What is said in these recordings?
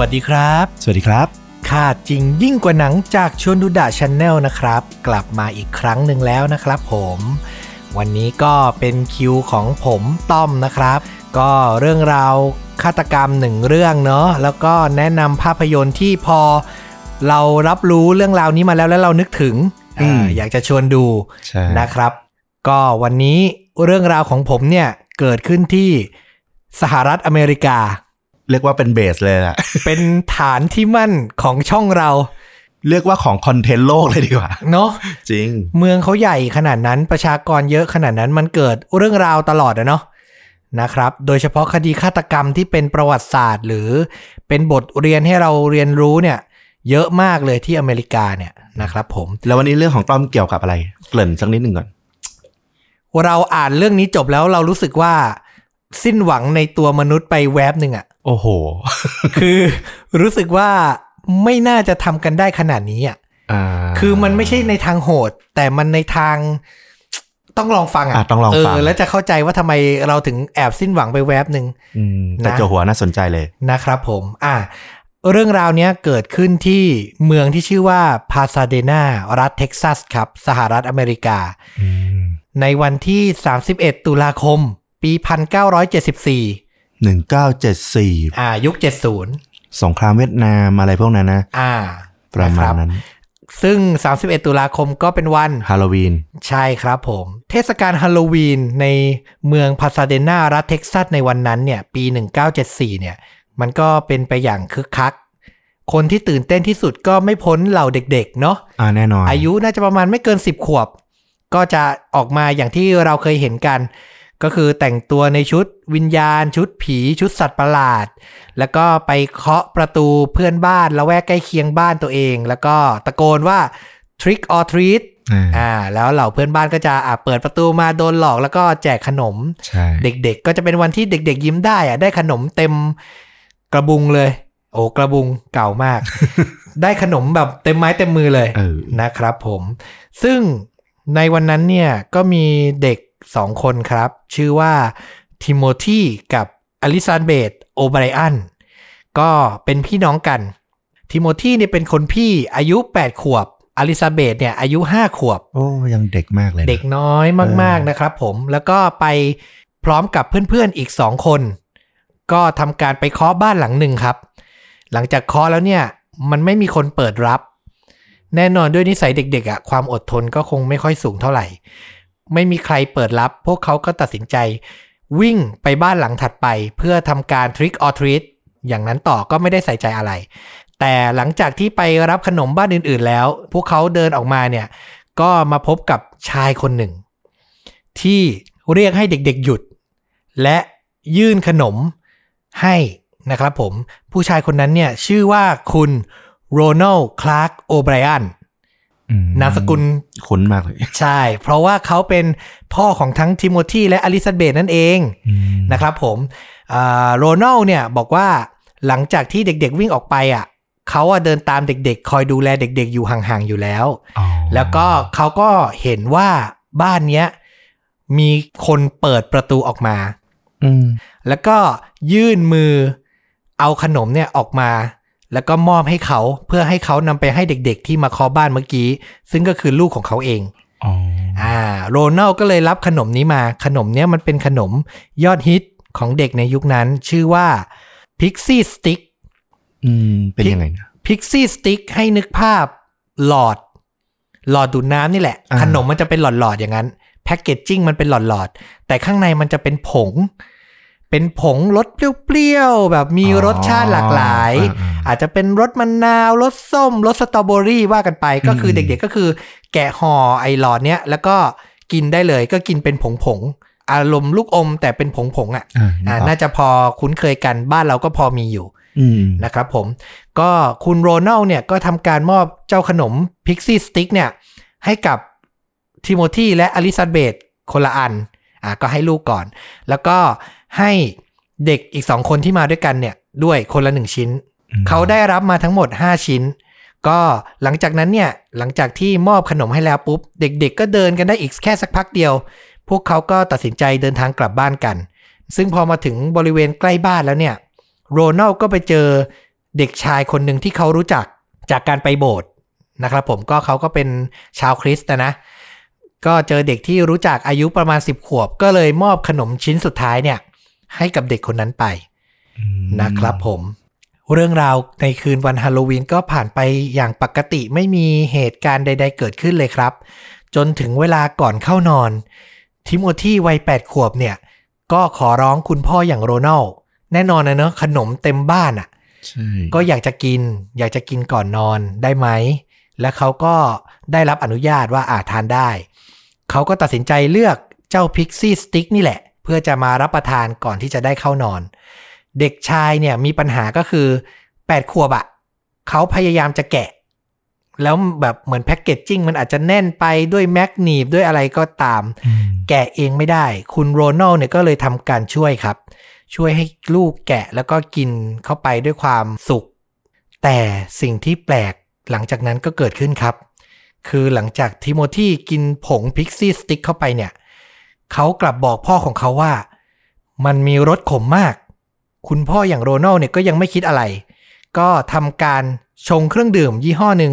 วัสดีครับ สวัสดีครับค่าจริงยิ่งกว่าหนังจากชวนดูดะช n แนลนะครับ กลับมาอีกครั้งหนึ่งแล้วนะครับผม วันนี้ก็เป็นคิวของผมต้อมนะครับ ก็เรื่องราวฆาตกรรมหนึ่งเรื่องเนาะแล้วก็แนะนำภาพยนตร์ที่พอเรารับรู้เรื่องราวนี้มาแล้วแล้วเรานึกถึงอืมอาอยากจะชวนดูใช่นะครับ ก็วันนี้เรื่องราวของผมเนี่ยเกิดขึ้นที่สหรัฐอเมริกา เรียกว่าเป็นเบสเลยแหละเป็นฐานที่มั่นของช่องเรา เรียกว่าของคอนเทนต์โลกเลยดีกว่า เนาะจริง เมืองเขาใหญ่ขนาดนั้นประชากรเยอะขนาดนั้นมันเกิดเรื่องราวตลอดอะเนาะนะครับ โดยเฉพาะคดีฆาตกรรมที่เป็นประวัติศาสตร์ หรือเป็นบทเรียนให้เราเรียนรู้เนี่ย เยอะมากเลยที่อเมริกาเนี่ยนะครับ ผม แล้ววันนี้เรื่องของต้อมเกี่ยวกับอะไร เกริ่นสักนิดหนึ่งก่อน เราอ่านเรื่องนี้จบแล้วเรารู้สึกว่า สิ้นหวังในตัวมนุษย์ไปแวบหนึ่งอะโอ้โห คือรู้สึกว่าไม่น่าจะทำกันได้ขนาดนี้อะอ่าคือมันไม่ใช่ในทางโหด แต่มันในทางต้องลองฟังอะอะต้องลองฟังเออแล้วจะเข้าใจว่าทำไมเราถึงแอบสิ้นหวังไปแวบหนึ่งอืมแต่นะเจ้าหัวน่าสนใจเลยนะครับผม อะเรื่องราวเนี้ยเกิดขึ้นที่เมืองที่ชื่อว่าพาซาเดนารัฐเท็กซัสครับ สหรัฐอเมริกาอืมในวันที่ 31 ตุลาคม ปี 1974หนึ่งเก้าเจ็ดสี่อ่า ยุค 70 สงครามเวียดนามอะไรพวกนั้นนะ อ่า ประมาณนคบนั้น ซึ่ง 31 ตุลาคมก็เป็นวันฮาโลวีน ใช่ครับผม เทศกาลฮาโลวีนในเมืองพาซาเดนารัฐเท็กซัสในวันนั้นเนี่ย ปี 1974 เนี่ย มันก็เป็นไปอย่างคึกคัก คนที่ตื่นเต้นที่สุดก็ไม่พ้นเหล่าเด็กๆ เนาะอ่าแน่นอน อายุน่าจะประมาณไม่เกิน 10 ขวบ ก็จะออกมาอย่างที่เราเคยเห็นกัน ก็คือแต่งตัวในชุดวิญญาณ ชุดผีชุดสัตว์ประหลาด แล้วก็ไปเคาะประตูเพื่อนบ้านละแวกใกล้เคียงบ้านตัวเอง แล้วก็ตะโกนว่า trick or treat อ่าอ่าแล้วเหล่าเพื่อนบ้านก็จะอ่าเปิดประตูมาโดนหลอกแล้วก็แจกขนมใช่เด็กๆ ก็จะเป็นวันที่เด็กๆยิ้มได้อะได้ขนมเต็มกระบุงเลย โอ้กระบุงเก่ามาก ได้ขนมแบบเต็มไม้เต็มมือเลยเออนะครับผม ซึ่งในวันนั้นเนี่ยก็มีเด็ก สองคนครับ ชื่อว่าทิโมธีกับอลิซานเบตโอไบรอันก็เป็นพี่น้องกัน ทิโมธีเนี่ยเป็นคนพี่อายุ 8 ขวบอลิซาเบตเนี่ยอายุ 5 ขวบ โอ้ยังเด็กมากเลยนะเด็กน้อยมากๆนะครับผมแล้วก็ไปพร้อมกับเพื่อนๆอีกสองคน ก็ทำการไปเคาะบ้านหลังหนึ่งครับ หลังจากเคาะแล้วเนี่ยมันไม่มีคนเปิดรับ แน่นอนด้วยนิสัยเด็กๆอะความอดทนก็คงไม่ค่อยสูงเท่าไหร่ ไม่มีใครเปิดรับ พวกเขาก็ตัดสินใจ วิ่งไปบ้านหลังถัดไป เพื่อทำการ trick or treat อย่างนั้นต่อก็ไม่ได้ใส่ใจอะไร แต่หลังจากที่ไปรับขนมบ้านอื่น ๆ แล้ว พวกเขาเดินออกมาเนี่ย ก็มาพบกับชายคนหนึ่ง ที่เรียกให้เด็กๆหยุด และยื่นขนมให้นะครับผม ผู้ชายคนนั้นเนี่ยชื่อว่าคุณโรนัลคลาร์กโอไบรอัน นามสกุลคุ้นมากเลย ใช่ เพราะว่าเขาเป็นพ่อของทั้งทิโมธีและอลิซาเบธนั่นเองอืมนะครับผมโรนัลเนี่ยบอกว่าหลังจากที่เด็กๆวิ่งออกไปอะเขาอะเดินตามเด็กๆ คอยดูแลเด็กๆ อยู่ห่างๆ อยู่แล้วอ๋อแล้วก็เขาก็เห็นว่าบ้านเนี้ยมีคนเปิดประตูออกมาอืมแล้วก็ยื่นมือเอาขนมเนี่ยออกมา แล้วก็มอบให้เขาเพื่อให้เขานำไปให้เด็กๆ ที่มาเคาะบ้านเมื่อกี้ ซึ่งก็คือลูกของเขาเองอ๋ออ่าโรนัลก็เลยรับขนมนี้มาขนมเนี้ยมันเป็นขนมยอดฮิตของเด็กในยุคนั้น ชื่อว่า Pixie Stick อืม เป็นยังไงนะ Pixie Stick ให้นึกภาพหลอด หลอดดูดน้ำนี่แหละอ่าขนมมันจะเป็นหลอดๆอย่างนั้น แพคเกจจิ้งมันเป็นหลอดๆ แต่ข้างในมันจะเป็นผง เป็นผงรสเปรี้ยวๆ แบบมีรสชาติหลากหลายอ่าอาจจะเป็นรสมะนาวรสส้มรสสตรอเบอรี่ว่ากันไปก็คืออืมเด็กๆก็คือ แกะห่อไอ้หลอดเนี้ยแล้วก็กินได้เลยก็กินเป็นผงๆอารมณ์ลูกอมแต่เป็นผงๆอะอ่าอ่านึกออกน่าจะพอคุ้นเคยกันบ้านเราก็พอมีอยู่อืมนะครับผม ก็คุณโรนัลเนี่ยก็ทำการมอบเจ้าขนม Pixy Stix เนี่ยให้กับทิโมธีและอลิซาเบธคนละอัน อ่าก็ให้ลูกก่อน แล้วก็ให้เด็กอีกสองคนที่มาด้วยกันเนี่ย ด้วยคนละหนึ่งชิ้นอืมเขาได้รับมาทั้งหมด 5 ชิ้น ก็หลังจากนั้นเนี่ย หลังจากที่มอบขนมให้แล้วปุ๊บ เด็กๆ ก็เดินกันได้อีกแค่สักพักเดียว พวกเขาก็ตัดสินใจเดินทางกลับบ้านกัน ซึ่งพอมาถึงบริเวณใกล้บ้านแล้วเนี่ย โรนัลก็ไปเจอเด็กชายคนหนึ่งที่เขารู้จักจากการไปโบสถ์นะครับผมก็เขาก็เป็นชาวคริสต์นะนะ ก็เจอเด็กที่รู้จักอายุประมาณ 10 ขวบ ก็เลยมอบขนมชิ้นสุดท้ายเนี่ย ให้กับเด็กคนนั้นไปอืมนะครับผม เรื่องราวในคืนวันฮาโลวีนก็ผ่านไปอย่างปกติไม่มีเหตุการณ์ใด ๆ เกิดขึ้นเลยครับ จนถึงเวลาก่อนเข้านอน ทิโมธีวัย 8 ขวบเนี่ย ก็ขอร้องคุณพ่ออย่างโรนัลแน่นอนนะเนอะขนมเต็มบ้านอะ่ะใช่ก็อยากจะกิน อยากจะกินก่อนนอนได้ไหม และเขาก็ได้รับอนุญาตว่าอาจทานได้ เขาก็ตัดสินใจเลือกเจ้าพิกซี่สติ๊กนี่แหละ เพื่อจะมารับประทานก่อนที่จะได้เข้านอน เด็กชายเนี่ยมีปัญหาก็คือ 8 ขวบอะเขาพยายามจะแกะ แล้วแบบเหมือนแพ็กเกจจิ้งมันอาจจะแน่นไปด้วยแมกนีบด้วยอะไรก็ตามอืมแกะเองไม่ได้ คุณโรนัลเนี่ยก็เลยทำการช่วยครับ ช่วยให้ลูกแกะแล้วก็กินเข้าไปด้วยความสุข แต่สิ่งที่แปลกหลังจากนั้นก็เกิดขึ้นครับ คือหลังจากทิโมธีกินผง Pixy Stix เข้าไปเนี่ย เขากลับบอกพ่อของเขาว่า มันมีรสขมมาก คุณพ่ออย่างโรนัลเนี่ยก็ยังไม่คิดอะไร ก็ทำการชงเครื่องดื่มยี่ห้อหนึ่ง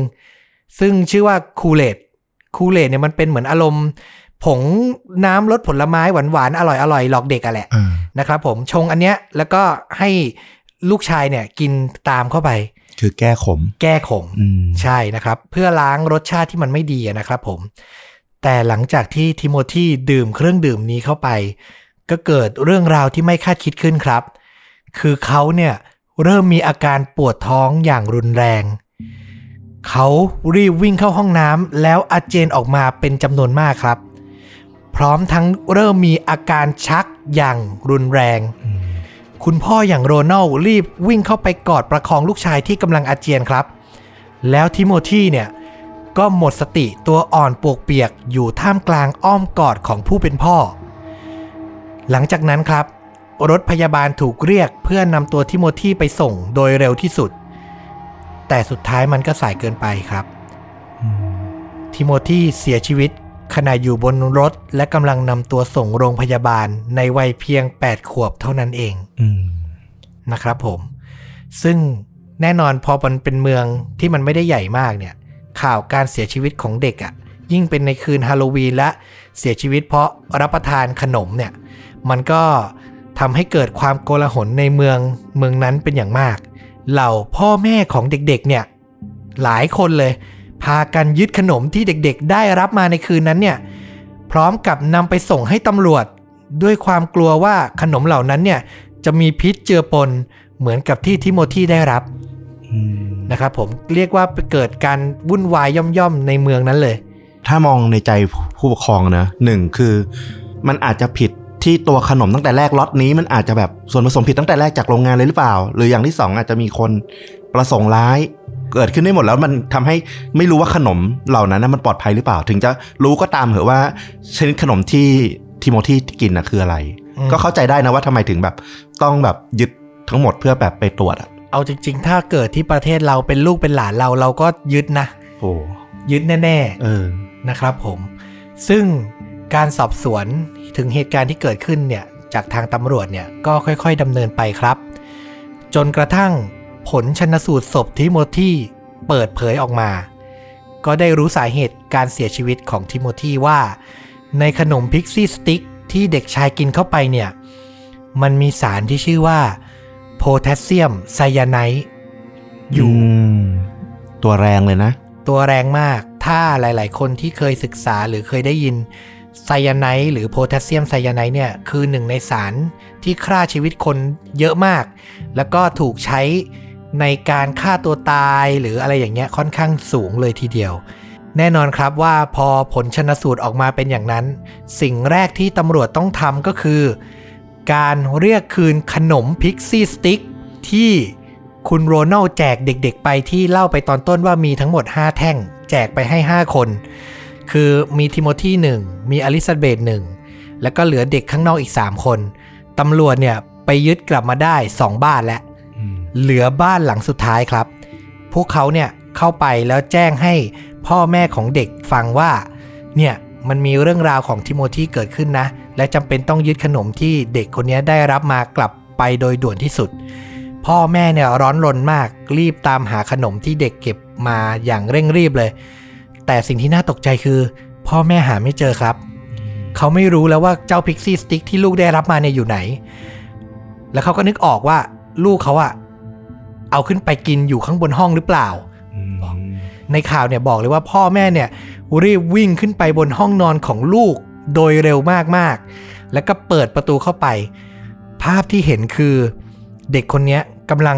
ซึ่งชื่อว่า Kool-Aid Kool-Aid เนี่ยมันเป็นเหมือนอารมณ์ ผงน้ำรสผลไม้หวานๆอร่อยๆหลอกเด็กอะแหละอ่านะครับผมชงอันเนี้ยแล้วก็ให้ลูกชายเนี่ยกินตามเข้าไป คือแก้ขม แก้ขมอืมใช่นะครับ เพื่อล้างรสชาติที่มันไม่ดีอะนะครับผม แต่หลังจากที่ทิโมธีดื่มเครื่องดื่มนี้เข้าไป ก็เกิดเรื่องราวที่ไม่คาดคิดขึ้นครับ คือเขาเนี่ยเริ่มมีอาการปวดท้องอย่างรุนแรง เขารีบวิ่งเข้าห้องน้ำแล้วอาเจียนออกมาเป็นจำนวนมากครับ พร้อมทั้งเริ่มมีอาการชักอย่างรุนแรงอืม คุณพ่ออย่างโรนัลรีบวิ่งเข้าไปกอดประคองลูกชายที่กำลังอาเจียนครับ แล้วทิโมธีเนี่ยก็หมดสติตัวอ่อนปวกเปียกอยู่ท่ามกลางอ้อมกอดของผู้เป็นพ่อ หลังจากนั้นครับ รถพยาบาลถูกเรียกเพื่อนำตัวทิโมธีไปส่งโดยเร็วที่สุด แต่สุดท้ายมันก็สายเกินไปครับ ทิโมธีเสียชีวิต ขณะอยู่บนรถและกำลังนำตัวส่งโรงพยาบาลในวัยเพียง 8 ขวบเท่านั้นเองอืมนะครับผม ซึ่งแน่นอนพอมันเป็นเมืองที่มันไม่ได้ใหญ่มากเนี่ย ข่าวการเสียชีวิตของเด็กอะ่ะ ยิ่งเป็นในคืนฮาโลวีนและเสียชีวิตเพราะรับประทานขนมเนี่ย มันก็ทำให้เกิดความโกลาหลในเมืองเมืองนั้นเป็นอย่างมาก เหล่าพ่อแม่ของเด็กๆ เนี่ย หลายคนเลย พากันยึดขนมที่เด็กๆ ได้รับมาในคืนนั้นเนี่ย พร้อมกับนำไปส่งให้ตำรวจ ด้วยความกลัวว่าขนมเหล่านั้นเนี่ย จะมีพิษเจือปนเหมือนกับที่ทิโมธีได้รับอืมนะครับผมเรียกว่าเกิดการวุ่นวายย่อมๆในเมืองนั้นเลย ถ้ามองในใจผู้ปกครองนะหนึ่งคือมันอาจจะผิดที่ตัวขนมตั้งแต่แรกล็อตนี้มันอาจจะแบบส่วนผสมผิดตั้งแต่แรกจากโรงงานเลยหรือเปล่า หรืออย่างที่สองอาจจะมีคนประสงค์ร้าย เกิดขึ้นได้หมดแล้วมันทำให้ไม่รู้ว่าขนมเหล่านั้นนะมันปลอดภัยหรือเปล่า ถึงจะรู้ก็ตามเหอะว่าชนิดขนมที่ทิโมธีกินนะคืออะไรอืมก็เข้าใจได้นะว่าทำไมถึงแบบ ต้องแบบยึดทั้งหมดเพื่อแบบไปตรวจอะเอาจริง ๆ ถ้าเกิดที่ประเทศเราเป็นลูกเป็นหลานเราเราก็ยึดนะโอ้ยึดแน่เออๆนะครับผม ซึ่งการสอบสวนถึงเหตุการณ์ที่เกิดขึ้นเนี่ยจากทางตำรวจเนี่ยก็ค่อย ๆดำเนินไปครับ จนกระทั่ง ผลชันสูตรศพทิโมธีเปิดเผยออกมา ก็ได้รู้สาเหตุการเสียชีวิตของทิโมธีว่า ในขนม Pixy Stix ที่เด็กชายกินเข้าไปเนี่ย มันมีสารที่ชื่อว่า โพแทสเซียมไซยาไนด์อยู่มตัวแรงเลยนะ ตัวแรงมากถ้าหลาย ๆ คนที่เคยศึกษาหรือเคยได้ยินไซยาไนด์หรือโพแทสเซียมไซยาไนด์เนี่ยคือหนึ่งในสารที่ฆ่าชีวิตคนเยอะมาก แล้วก็ถูกใช้ ในการฆ่าตัวตายหรืออะไรอย่างเงี้ยค่อนข้างสูงเลยทีเดียว แน่นอนครับว่าพอผลชนสูตรออกมาเป็นอย่างนั้น สิ่งแรกที่ตำรวจต้องทำก็คือ การเรียกคืนขนมพิกซี่สติ๊กที่คุณโรนัลแจกเด็กๆไปที่เล่าไปตอนต้นว่ามีทั้งหมด 5 แท่ง แจกไปให้ 5 คน คือมีทิโมธีหนึ่งมีอลิซาเบธหนึ่งแล้วก็เหลือเด็กข้างนอกอีก 3 คน ตำรวจเนี่ยไปยึดกลับมาได้ 2 บ้านแล้ว เหลือบ้านหลังสุดท้ายครับ พวกเขาเนี่ยเข้าไปแล้วแจ้งให้พ่อแม่ของเด็กฟังว่า เนี่ยมันมีเรื่องราวของทิโมธีเกิดขึ้นนะ และจำเป็นต้องยึดขนมที่เด็กคนนี้ได้รับมากลับไปโดยด่วนที่สุดพพ่อแม่เนี่ยร้อนรนมากรีบตามหาขนมที่เด็กเก็บมาอย่างเร่งรีบเลย แต่สิ่งที่น่าตกใจคือ พ่อแม่หาไม่เจอครับ เขาไม่รู้แล้วว่าเจ้าพิกซี่สติ๊กที่ลูกได้รับมาเนี่ยอยู่ไหน แล้วเขาก็นึกออกว่าลูกเขาอะ เอาขึ้นไปกินอยู่ข้างบนห้องหรือเปล่าอืมในข่าวเนี่ยบอกเลยว่าพ่อแม่เนี่ยรีบวิ่งขึ้นไปบนห้องนอนของลูกโดยเร็วมากๆ แล้วก็เปิดประตูเข้าไป ภาพที่เห็นคือเด็กคนเนี้ยกำลัง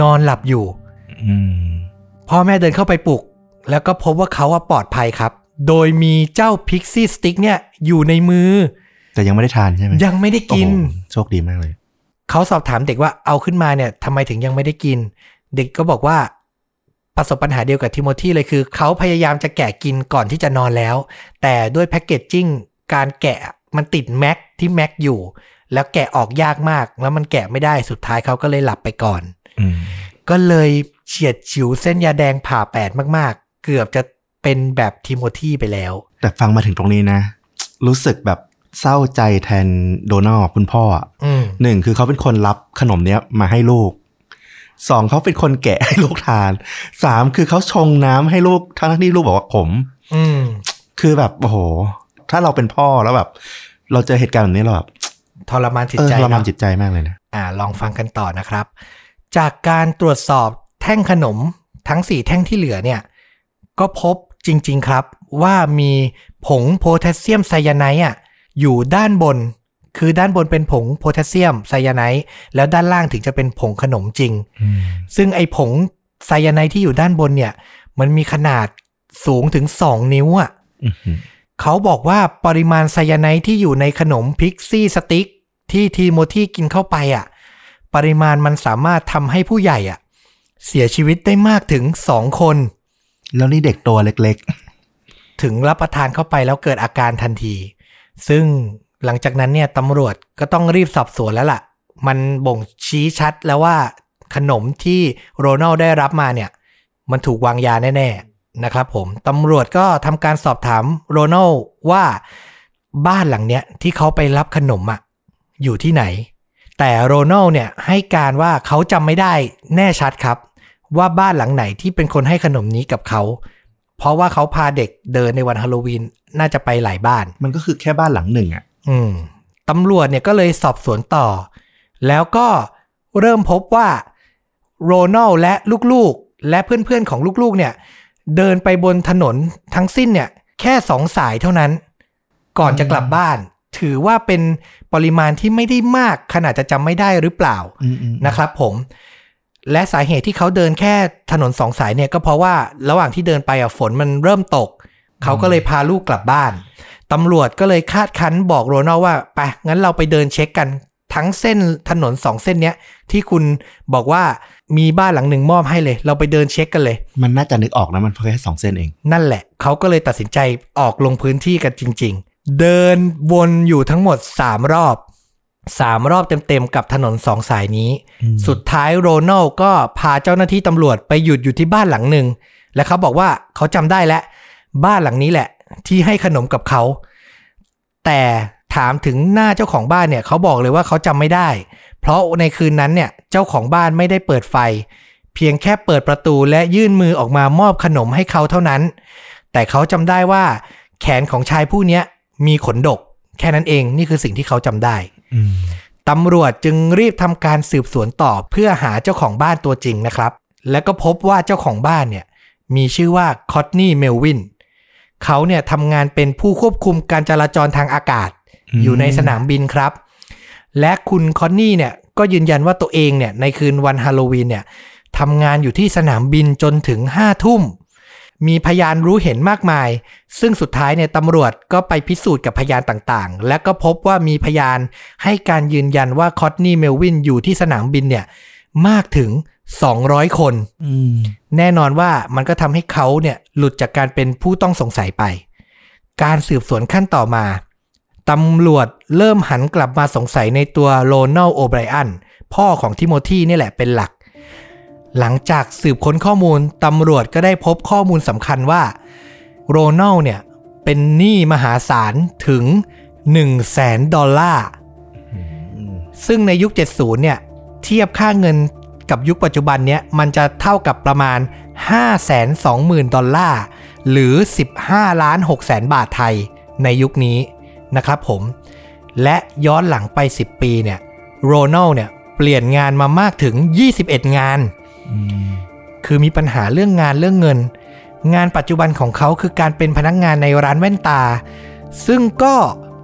นอนหลับอยู่อืมพ่อแม่เดินเข้าไปปลุก แล้วก็พบว่าเขาอะปลอดภัยครับ โดยมีเจ้าพิกซี่สติ๊กเนี่ยอยู่ในมือ แต่ยังไม่ได้ทานใช่ไหมยังไม่ได้กินโอ้โหโชคดีมากเลย เขาสอบถามเด็กว่าเอาขึ้นมาเนี่ยทำไมถึงยังไม่ได้กิน เด็กก็บอกว่าประสบปัญหาเดียวกับทิโมธีเลยคือ เขาพยายามจะแกะกินก่อนที่จะนอนแล้ว แต่ด้วยแพคเกจจิ้งการแกะมันติดแม็กที่แม็กอยู่ แล้วแกะออกยากมาก แล้วมันแกะไม่ได้สุดท้ายเขาก็เลยหลับไปก่อนอืมก็เลยเฉียดฉิวเส้นยาแดงผ่าแปดมากๆ เกือบจะเป็นแบบทิโมธีไปแล้ว แต่ฟังมาถึงตรงนี้นะ รู้สึกแบบ เศร้าใจแทนโดนัลด์คุณพ่ออะอืมหนึ่งคือเขาเป็นคนรับขนมเนี้ยมาให้ลูกสองเขาเป็นคนแกะให้ลูกทานสามคือเขาชงน้ำให้ลูกทั้งที่ลูกบอกว่าขมอืมคือแบบโอ้โห ถ้าเราเป็นพ่อแล้วแบบ เราเจอเหตุการณ์แบบนี้เราแบบทรมานจิตเออใจทรมานเนอะจิตใจมากเลยนะอ่า ลองฟังกันต่อนะครับ จากการตรวจสอบแท่งขนมทั้ง4แท่งที่เหลือเนี่ย ก็พบจริง ๆ ครับ ว่ามีผงโพแทสเซียมไซยาไนด์อะ อยู่ด้านบน คือด้านบนเป็นผงโพแทสเซียมไซยาไนด์แล้วด้านล่างถึงจะเป็นผงขนมจริง ซึ่งไอ้ผงไซยาไนด์ที่อยู่ด้านบนเนี่ย มันมีขนาดสูงถึง2นิ้วอะอื้อหือเขาบอกว่าปริมาณไซยาไนด์ที่อยู่ในขนม Pixy Stix ที่ทีโมธีกินเข้าไปอะ ปริมาณมันสามารถทำให้ผู้ใหญ่อะ เสียชีวิตได้มากถึง2คน แล้วนี่เด็กตัวเล็กซึ่งรับประทานเข้าไปแล้วเกิดอาการทันที ซึ่งหลังจากนั้นเนี่ยตำรวจก็ต้องรีบสอบสวนแล้วล่ะ มันบ่งชี้ชัดแล้วว่าขนมที่โรนัลได้รับมาเนี่ย มันถูกวางยาแน่ๆนะครับผมตำรวจก็ทำการสอบถามโรนัลว่าบ้านหลังเนี้ยที่เขาไปรับขนมอะอยู่ที่ไหน แต่โรนัลเนี่ยให้การว่าเขาจำไม่ได้แน่ชัดครับ ว่าบ้านหลังไหนที่เป็นคนให้ขนมนี้กับเขา เพราะว่าเขาพาเด็กเดินในวันฮาโลวีน น่าจะไปหลายบ้านๆมันก็คือแค่บ้านหลังหนึ่งอะ อืมตำรวจเนี่ยก็เลยสอบสวนต่อ แล้วก็เริ่มพบว่าโรนัลและลูกๆ และเพื่อนๆของลูกๆ เนี่ย เดินไปบนถนนทั้งสิ้นเนี่ย แค่สองสายเท่านั้น ก่อนจะกลับบ้าน ถือว่าเป็นปริมาณที่ไม่ได้มากขนาดจะจำไม่ได้หรือเปล่าอืมอืมนะครับผมและสาเหตุที่เขาเดินแค่ถนนสองสายเนี่ยก็เพราะว่าระหว่างที่เดินไปอะฝนมันเริ่มตก เขาก็เลยพาลูกกลับบ้าน ตำรวจก็เลยคาดคั้นบอกโรนัลว่าไปงั้นเราไปเดินเช็คกันทั้งเส้นถนนสองเส้นเนี้ย ที่คุณบอกว่ามีบ้านหลังหนึ่งมอบให้เลย เราไปเดินเช็คกันเลย มันน่าจะนึกออกนะมันแค่สองเส้นเอง นั่นแหละ เขาก็เลยตัดสินใจออกลงพื้นที่กันจริง ๆ เดินวนอยู่ทั้งหมด3รอบ3รอบเต็มๆกับถนนสองสายนี้อืมสุดท้ายโรนัลก็พาเจ้าหน้าที่ตำรวจไปหยุดอยู่ที่บ้านหลังหนึ่งและเขาบอกว่าเขาจำได้แล้ว บ้านหลังนี้แหละ ที่ให้ขนมกับเขา แต่ถามถึงหน้าเจ้าของบ้านเนี่ยเขาบอกเลยว่าเขาจำไม่ได้ เพราะในคืนนั้นเนี่ยเจ้าของบ้านไม่ได้เปิดไฟ เพียงแค่เปิดประตูและยื่นมือออกมามอบขนมให้เขาเท่านั้น แต่เขาจำได้ว่าแขนของชายผู้เนี้ยมีขนดก แค่นั้นเองนี่คือสิ่งที่เขาจำได้ตำรวจจึงรีบทำการสืบสวนต่อเพื่อหาเจ้าของบ้านตัวจริงนะครับ แล้วก็พบว่าเจ้าของบ้านเนี่ยมีชื่อว่าคอตนี่เมลวิน เขาเนี่ยทำงานเป็นผู้ควบคุมการจราจรทางอากาศอืมอยู่ในสนามบินครับ และคุณคอนนี่เนี่ยก็ยืนยันว่าตัวเองเนี่ยในคืนวันฮาโลวีนเนี่ยทำงานอยู่ที่สนามบินจนถึงห้าทุ่ม มีพยานรู้เห็นมากมาย ซึ่งสุดท้ายเนี่ยตำรวจก็ไปพิสูจน์กับพยานต่างๆ และก็พบว่ามีพยานให้การยืนยันว่าคอตนี่เมลวินอยู่ที่สนามบินเนี่ยมากถึง 200 คนอืมแน่นอนว่ามันก็ทำให้เขาเนี่ยหลุดจากการเป็นผู้ต้องสงสัยไป การสืบสวนขั้นต่อมาตำรวจเริ่มหันกลับมาสงสัยในตัวโรนัลโอไบรอันพ่อของทิโมธีนี่แหละเป็นหลัก หลังจากสืบค้นข้อมูลตำรวจก็ได้พบข้อมูลสำคัญว่าโรนัลเนี่ยเป็นหนี้มหาศาลถึง 1 0 0 0 0แสนดอลลาร์ซึ่งในยุค 70 เนี่ย เทียบค่าเงิน กับยุคปัจจุบันเนี้ยมันจะเท่ากับประมาณ 520,000 ดอลลาร์ หรือ 15 ล้าน6แสนบาทไทยในยุคนี้นะครับผม และย้อนหลังไป 10 ปีเนี่ยโรนัลเนี่ยเปลี่ยนงานมามากถึง 21 งาน คือมีปัญหาเรื่องงานเรื่องเงิน งานปัจจุบันของเขาคือการเป็นพนักงงานในร้านแว่นตา ซึ่งก็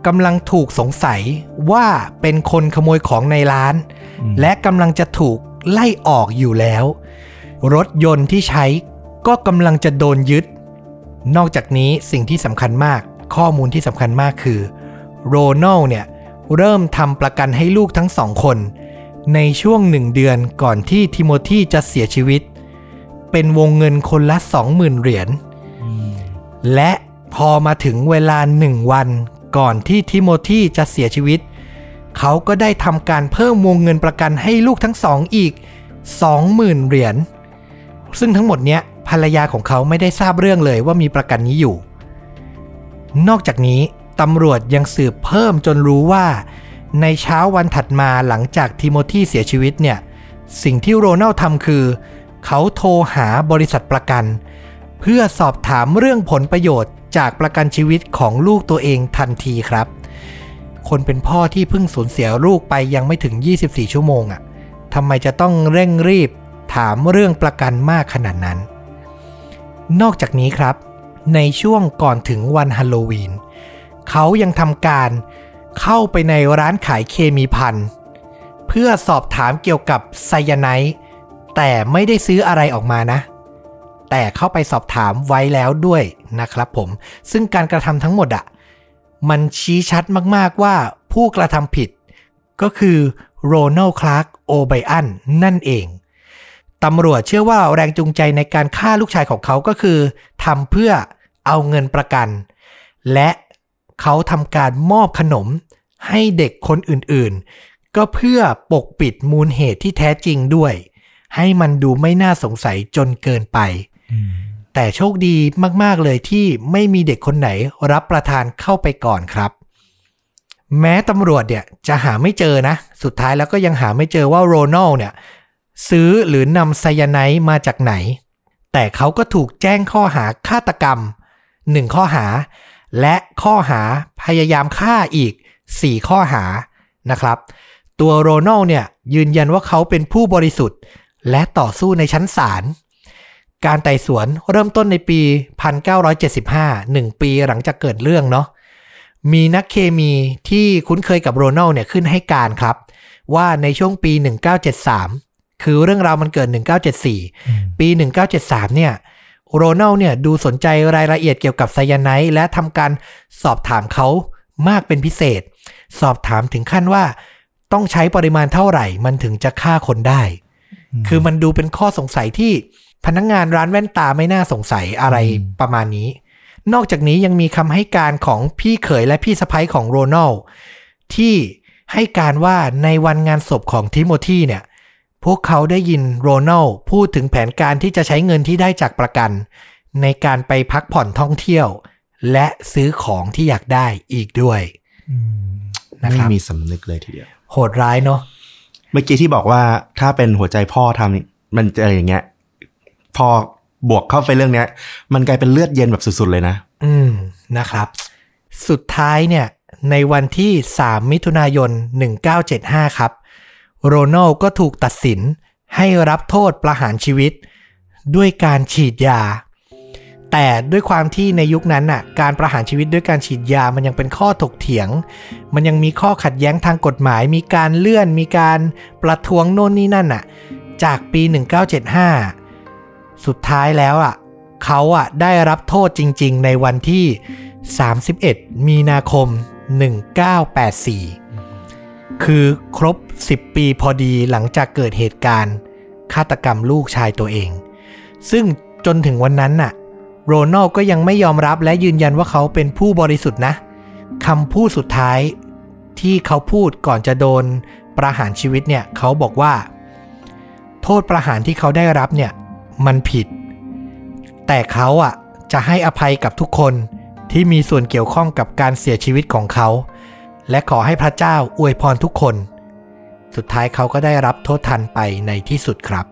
กำลังถูกสงสัยว่าเป็นคนขโมยของในร้าน และกำลังจะถูก ไล่ออกอยู่แล้ว รถยนต์ที่ใช้ก็กำลังจะโดนยึด นอกจากนี้สิ่งที่สำคัญมาก ข้อมูลที่สำคัญมากคือโรนัลเนี่ยเริ่มทำประกันให้ลูกทั้งสองคน ในช่วงหนึ่งเดือนก่อนที่ทิโมธีจะเสียชีวิต เป็นวงเงินคนละ 20,000 เหรียญและพอมาถึงเวลาหนึ่งวันก่อนที่ทิโมธีจะเสียชีวิต เขาก็ได้ทำการเพิ่มวงเงินประกันให้ลูกทั้งสองอีก 20,000 เหรียญ ซึ่งทั้งหมดเนี้ยภรรยาของเขาไม่ได้ทราบเรื่องเลยว่ามีประกันนี้อยู่ นอกจากนี้ตำรวจยังสืบเพิ่มจนรู้ว่า ในเช้าวันถัดมาหลังจากทิโมธีเสียชีวิตเนี่ย สิ่งที่โรนัลทำคือ เขาโทรหาบริษัทประกัน เพื่อสอบถามเรื่องผลประโยชน์จากประกันชีวิตของลูกตัวเองทันทีครับ คนเป็นพ่อที่เพิ่งสูญเสียลูกไปยังไม่ถึง 24 ชั่วโมงอะ่ะทำไมจะต้องเร่งรีบถามเรื่องประกันมากขนาดนั้น นอกจากนี้ครับ ในช่วงก่อนถึงวันฮาโลวีนเขายังทำการเข้าไปในร้านขายเคมีพันเพื่อสอบถามเกี่ยวกับไซยาไนด์แต่ไม่ได้ซื้ออะไรออกมานะ แต่เข้าไปสอบถามไว้แล้วด้วยนะครับผม ซึ่งการกระทำทั้งหมดอะ มันชี้ชัดมากๆว่าผู้กระทำผิด ก็คือโรนัลคลาร์กโอไบอันนั่นเองตำรวจเชื่อว่าแรงจูงใจในการฆ่าลูกชายของเขาก็คือทำเพื่อเอาเงินประกัน และเขาทำการมอบขนมให้เด็กคนอื่นๆ ก็เพื่อปกปิดมูลเหตุที่แท้จริงด้วย ให้มันดูไม่น่าสงสัยจนเกินไป แต่โชคดีมากๆเลยที่ไม่มีเด็กคนไหนรับประทานเข้าไปก่อนครับ แม้ตำรวจเนี่ยจะหาไม่เจอนะ สุดท้ายแล้วก็ยังหาไม่เจอว่าโรนัลเนี่ยซื้อหรือนำไซยาไนด์มาจากไหน แต่เขาก็ถูกแจ้งข้อหาฆาตกรรม 1 ข้อหา และข้อหาพยายามฆ่าอีก 4 ข้อหานะครับ ตัวโรนัลเนี่ยยืนยันว่าเขาเป็นผู้บริสุทธิ์ และต่อสู้ในชั้นศาล การไต่สวนเริ่มต้นในปี 1975 1 ปีหลังจากเกิดเรื่องเนาะ มีนักเคมีที่คุ้นเคยกับโรนัลเนี่ยขึ้นให้การครับ ว่าในช่วงปี 1973 คือเรื่องราวมันเกิด 1974 ปี 1973 เนี่ยโรนัลเนี่ยดูสนใจรายละเอียดเกี่ยวกับไซยาไนด์และทำการสอบถามเขามากเป็นพิเศษ สอบถามถึงขั้นว่า ต้องใช้ปริมาณเท่าไหร่ มันถึงจะฆ่าคนได้ คือมันดูเป็นข้อสงสัยที่ พนักงงานร้านแว่นตาไม่น่าสงสัยอะไรประมาณนี้ นอกจากนี้ยังมีคำให้การของพี่เขยและพี่สะพ้ยของโรนัลที่ให้การว่าในวันงานศพของทิโมธีเนี่ย พวกเขาได้ยินโรนัลพูดถึงแผนการที่จะใช้เงินที่ได้จากประกัน ในการไปพักผ่อนท่องเที่ยว และซื้อของที่อยากได้อีกด้วยนะคไม่รับมีสำนึกเลยทีเดียว โหดร้ายเนาะเมื่อกี้ที่บอกว่าถ้าเป็นหัวใจพ่อทำนี่มันจะอย่างเงี้ย พอบวกเข้าไปเรื่องเนี้ย มันกลายเป็นเลือดเย็นแบบสุดๆเลยนะ อืมนะครับ สุดท้ายเนี่ย ในวันที่ 3 มิถุนายน 1975 ครับ โรนัลก็ถูกตัดสินให้รับโทษประหารชีวิต ด้วยการฉีดยา แต่ด้วยความที่ในยุคนั้นน่ะการประหารชีวิตด้วยการฉีดยามันยังเป็นข้อถกเถียง มันยังมีข้อขัดแย้งทางกฎหมาย มีการเลื่อนมีการประท้วงโน่นนี่นั่นน่ะ จากปี 1975 สุดท้ายแล้วอะเขาอะได้รับโทษจริง ๆ ในวันที่ 31 มีนาคม 1984 คือครบ 10 ปีพอดีหลังจากเกิดเหตุการณ์ ฆาตกรรมลูกชายตัวเอง ซึ่งจนถึงวันนั้นน่ะ โรนัลก็ยังไม่ยอมรับและยืนยันว่าเขาเป็นผู้บริสุทธิ์นะคำพูดสุดท้ายที่เขาพูดก่อนจะโดนประหารชีวิตเนี่ย เขาบอกว่า โทษประหารที่เขาได้รับเนี่ย มันผิด แต่เขาอะจะให้อภัยกับทุกคนที่มีส่วนเกี่ยวข้องกับการเสียชีวิตของเขา และขอให้พระเจ้าอวยพรทุกคน สุดท้ายเขาก็ได้รับโทษทันไปในที่สุดครับ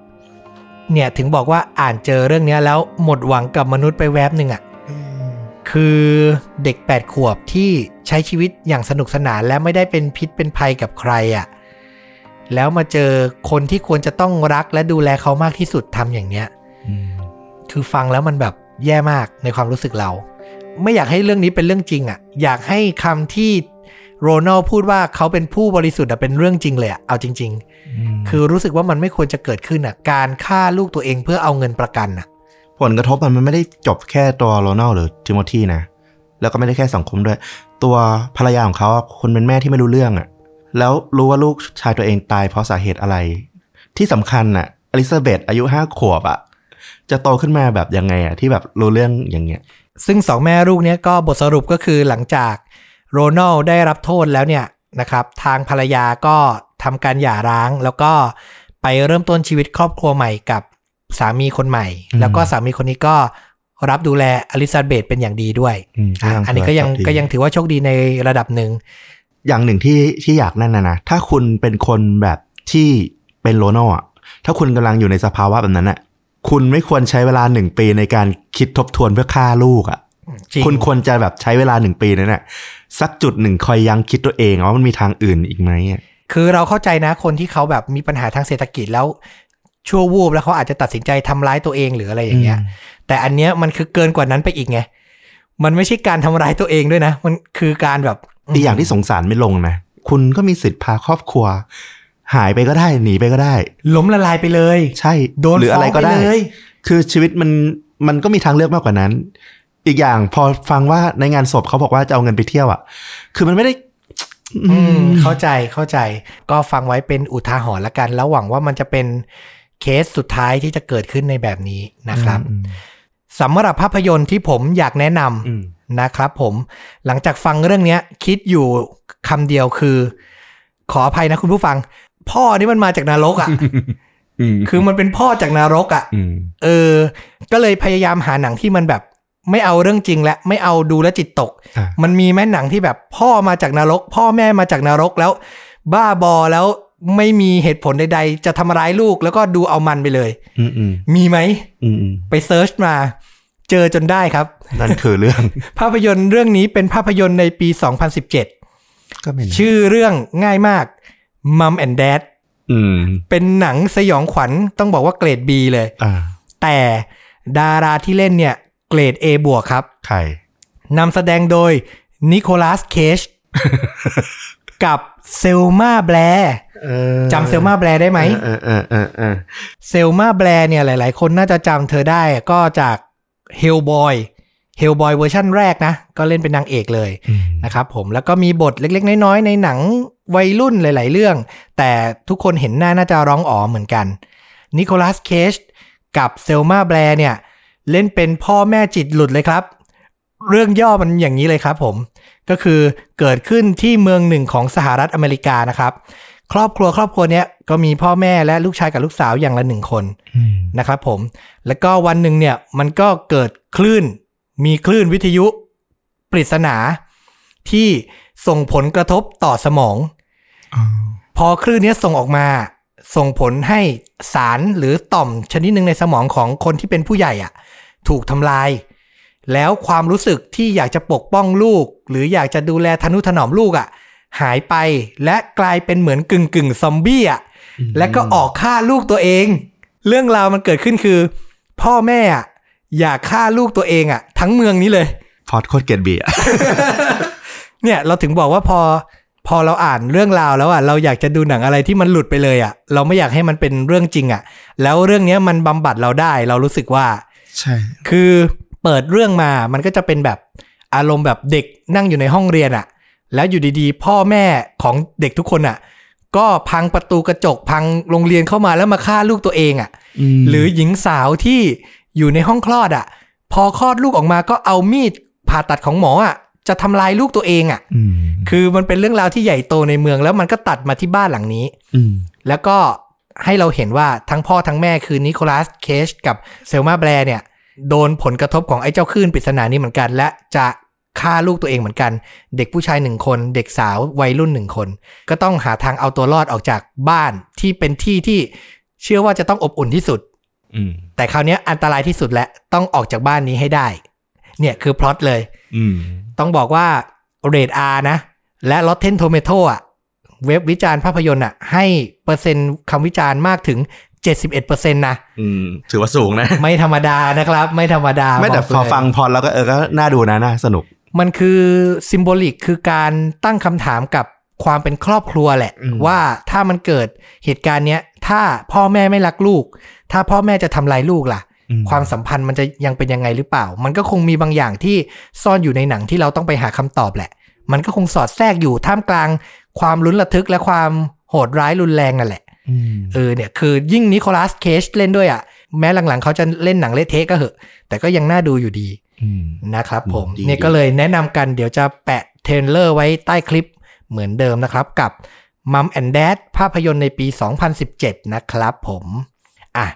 เนี่ยถึงบอกว่าอ่านเจอเรื่องนี้แล้วหมดหวังกับมนุษย์ไปแวบหนึ่งอะ่ะคือเด็ก 8 ขวบที่ใช้ชีวิตอย่างสนุกสนานและไม่ได้เป็นพิษเป็นภัยกับใครอะ่ะแล้วมาเจอคนที่ควรจะต้องรักและดูแลเขามากที่สุดทำอย่างเนี้ย คือฟังแล้วมันแบบแย่มากในความรู้สึกเรา ไม่อยากให้เรื่องนี้เป็นเรื่องจริงอะ่ะ อยากให้คำที่โรนัลพูดว่าเขาเป็นผู้บริสุทธิ์อะเป็นเรื่องจริงเลยอะเอาจริง ๆ คือรู้สึกว่ามันไม่ควรจะเกิดขึ้นอะการฆ่าลูกตัวเองเพื่อเอาเงินประกันอะผลกระทบมันไม่ได้จบแค่ตัวโรนัลหรือทิโมธีนะ แล้วก็ไม่ได้แค่สังคมด้วย ตัวภรรยาของเขาอะคนเป็นแม่ที่ไม่รู้เรื่องอะแล้วรู้ว่าลูกชายตัวเองตายเพราะสาเหตุอะไร ที่สำคัญอะอลิซาเบธอายุห้าขวบอะ จะโตขึ้นมาแบบยังไงอะที่แบบรู้เรื่องอย่างเงี้ย ซึ่งสองแม่ลูกเนี้ยก็บทสรุปก็คือหลังจากโรนัลได้รับโทษแล้วเนี่ยนะครับ ทางภรรยาก็ทำการหย่าร้าง แล้วก็ไปเริ่มต้นชีวิตครอบครัวใหม่กับสามีคนใหม่อืมแล้วก็สามีคนนี้ก็รับดูแลอลิซาเบธเป็นอย่างดีด้วยอืมอะอันนี้ก็ยังถืว่าก็ยังถือว่าโชคดีในระดับหนึ่ง อย่างหนึ่งที่ที่อยากนั่นนะนะ ถ้าคุณเป็นคนแบบที่เป็นโรนัลอะถ้าคุณกำลังอยู่ในสภาวะแบบนั้นอะ คุณไม่ควรใช้เวลาหนึ่งปีในการคิดทบทวนเพื่อฆ่าลูกอะจริงคุณควรจะแบบใช้เวลาหนึ่งปีนั้นน่ะสักจุดหนึ่งคอยยังคิดตัวเองว่ามันมีทางอื่นอีกไหมอะคือเราเข้าใจนะคนที่เขาแบบมีปัญหาทางเศรษฐกิจแล้ว ชั่ววูบแล้วเขาอาจจะตัดสินใจทำร้ายตัวเองหรืออะไรอย่างเงี้ย แต่อันเนี้ยมันคือเกินกว่านั้นไปอีกไงมันไม่ใช่การทำร้ายตัวเองด้วยนะ มันคือการแบบอีกอย่างที่สงสารไม่ลงนะคุณก็มีสิทธิ์พาครอบครัว หายไปก็ได้หนีไปก็ได้ ล้มละลายไปเลย ใช่โดนหรืออะไรก็ได้ฟ้งปเลยคือชีวิตมันมันก็มีทางเลือกมากกว่านั้น อีกอย่างพอฟังว่าในงานศพเขาบอกว่าจะเอาเงินไปเที่ยวอะ คือมันไม่ได้อืมเข้าใจเข้าใจ ก็ฟังไว้เป็นอุทาหรณ์ละกัน แล้วหวังว่ามันจะเป็นเคสสุดท้ายที่จะเกิดขึ้นในแบบนี้นะครับอืมสำหรับภาพยนตร์ที่ผมอยากแนะนำอืมนะครับผมหลังจากฟังเรื่องเนี้ยคิดอยู่คำเดียวคือ ขออภัยนะคุณผู้ฟัง พ่อนี่มันมาจากนรกอะ่ะอืมคือมันเป็นพ่อจากนรกอะ่ะอืมเออ ก็เลยพยายามหาหนังที่มันแบบ ไม่เอาเรื่องจริงและไม่เอาดูแลวจิตตกอะมันมีแม่หนังที่แบบพ่อมาจากนรก พ่อแม่มาจากนรกแล้ว บ้าบอแล้วไม่มีเหตุผลใด ๆ จะทำร้ายลูกแล้วก็ดูเอามันไปเลยอืมอืมมีไหมอืมอืมไปเซิร์ชมา เจอจนได้ครับ นั่นคือเรื่อง ภาพยนตร์เรื่องนี้เป็นภาพยนตร์ในปี 2017ก็ไม่นะชื่อเรื่องง่ายมาก Mom and Dad อืมเป็นหนังสยองขวัญต้องบอกว่าเกรด B เลยอ่าแต่ดาราที่เล่นเนี่ย เกรด A บวกครับ ใครนำแสดงโดยนิโคลัสเคชกับเซลมาแบลร์เออจำเซลมาแบลร์ได้ไหมเออเออเออเออเซลมาแบลร์เนี่ยหลาย ๆ คนน่าจะจำเธอได้ก็จาก Hellboy Hellboy เวอร์ชั่นแรกนะ ก็เล่นเป็นนางเอกเลยอืมนะครับผมแล้วก็มีบทเล็ก ๆ น้อย ๆ ในหนัง วัยรุ่นหลาย ๆ เรื่อง แต่ทุกคนเห็นหน้าน่าจะร้องอ๋อเหมือนกันนิโคลัสเคชกับเซลมาแบร์เนี่ย เล่นเป็นพ่อแม่จิตหลุดเลยครับ เรื่องย่อมันอย่างนี้เลยครับผม ก็คือเกิดขึ้นที่เมืองหนึ่งของสหรัฐอเมริกานะครับ ครอบครัวครอบครัวเนี้ยก็มีพ่อแม่และลูกชายกับลูกสาวอย่างละหนึ่งคนอืมนะครับผม แล้วก็วันหนึ่งเนี่ยมันก็เกิดคลื่น มีคลื่นวิทยุ ปริศนาที่ส่งผลกระทบต่อสมองอ๋อ พอคลื่นเนี้ยส่งออกมา ส่งผลให้สารหรือต่อมชนิดหนึ่งในสมองของคนที่เป็นผู้ใหญ่อะถูกทำลาย แล้วความรู้สึกที่อยากจะปกป้องลูก หรืออยากจะดูแลทนุถนอมลูกอะหายไปและกลายเป็นเหมือนกึ่งกึ่งๆซอมบี้อะและก็ออกฆ่าลูกตัวเอง เรื่องราวมันเกิดขึ้นคือ พ่อแม่อะอยากฆ่าลูกตัวเองอะทั้งเมืองนี้เลยพอดโคตรเกลียดเบียร์เนี่ยเราถึงบอกว่าพอ พอเราอ่านเรื่องราวแล้วอะเราอยากจะดูหนังอะไรที่มันหลุดไปเลยอะ เราไม่อยากให้มันเป็นเรื่องจริงอะ แล้วเรื่องเนี้ยมันบำบัดเราได้ เรารู้สึกว่า ใช่ คือเปิดเรื่องมามันก็จะเป็นแบบอารมณ์แบบเด็กนั่งอยู่ในห้องเรียนอะ แล้วอยู่ดีๆ พ่อแม่ของเด็กทุกคนอะ ก็พังประตูกระจกพังโรงเรียนเข้ามาแล้วมาฆ่าลูกตัวเองอะมหรือหญิงสาวที่อยู่ในห้องคลอดอะ พอคลอดลูกออกมาก็เอามีดผ่าตัดของหมออะ จะทำลายลูกตัวเองอะอืมคือมันเป็นเรื่องราวที่ใหญ่โตในเมือง แล้วมันก็ตัดมาที่บ้านหลังนี้อืมแล้วก็ให้เราเห็นว่าทั้งพ่อทั้งแม่คือนิโคลัสเคชกับเซลมาแบร์เนี่ย โดนผลกระทบของไอ้เจ้าคลื่นปริศนานี้เหมือนกัน และจะฆ่าลูกตัวเองเหมือนกัน เด็กผู้ชายหนึ่งคน เด็กสาววัยรุ่นหนึ่งคน ก็ต้องหาทางเอาตัวรอดออกจากบ้านที่เป็นที่ที่เชื่อว่าจะต้องอบอุ่นที่สุดอืมแต่คราวเนี้ยอันตรายที่สุดและต้องออกจากบ้านนี้ให้ได้ เนี่ยคือพล็อตเลยอืม ต้องบอกว่าเรด R นะ และ Rotten Tomato อะ เว็บวิจารณ์ภาพยนตร์อะ ให้เปอร์เซ็นต์คำวิจารณ์มากถึง 71%นะอืมถือว่าสูงนะ ไม่ธรรมดานะครับ ไม่ธรรมดาไม่แต่บกพอเลยฟังพอแล้วก็เออก็น่าดูนะน่าสนุก มันคือซิมโบลิกคือการตั้งคำถามกับความเป็นครอบครัวแหละอืมว่าถ้ามันเกิดเหตุการณ์เนี้ย ถ้าพ่อแม่ไม่รักลูก ถ้าพ่อแม่จะทำลายลูกล่ะอืม ความสัมพันธ์มันจะยังเป็นยังไงหรือเปล่า มันก็คงมีบางอย่างที่ซ่อนอยู่ในหนังที่เราต้องไปหาคำตอบแหละ มันก็คงสอดแทรกอยู่ท่ามกลางความลุ้นระทึกและความโหดร้ายรุนแรงนั่นแหละอืมเออเนี่ยคือยิ่งนิโคลัสเคจเล่นด้วยอะ่ะ แม้หลังๆ เขาจะเล่นหนังเละเทะก็เหอะ แต่ก็ยังน่าดูอยู่ดีอืมนะครับผมดีเนี่ยดีก็เลยแนะนำกันเดี๋ยวจะแปะเทรลเลอร์ไว้ใต้คลิปเหมือนเดิมนะครับกับ Mum and Dad ภาพยนตร์ในปี 2017 นะครับผม อะ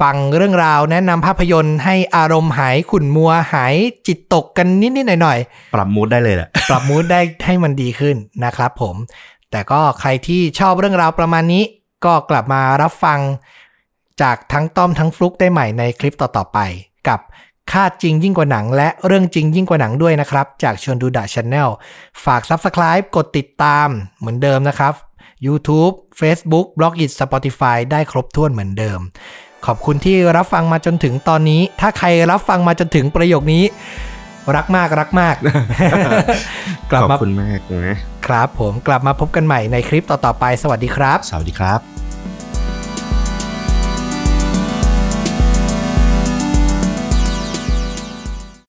ฟังเรื่องราวแนะนำภาพยนตร์ให้อารมณ์หายขุ่นมัวหายจิตตกกันนิดๆหน่อยๆ ปรับมูดได้เลยแหละ ปรับมูดได้ให้มันดีขึ้นนะครับผม แต่ก็ใครที่ชอบเรื่องราวประมาณนี้ ก็กลับมารับฟัง จากทั้งต้อมทั้งฟลุกได้ใหม่ในคลิปต่อๆไป กับค่าจริงยิ่งกว่าหนัง และเรื่องจริงยิ่งกว่าหนังด้วยนะครับ จากชวนดูดะช n แนลฝาก Subscribe กดติดตามเหมือนเดิมนะครับ YouTube Facebook b l o g i t Spotify ได้ครบถ้วนเหมือนเดิม ขอบคุณที่รับฟังมาจนถึงตอนนี้ ถ้าใครรับฟังมาจนถึงประโยคนี้ รักมากรักมาก กลับขอบมาคุณมากนะครับผมกลับมาพบกันใหม่ในคลิปต่อๆไป สวัสดีครับ สวัสดีครับ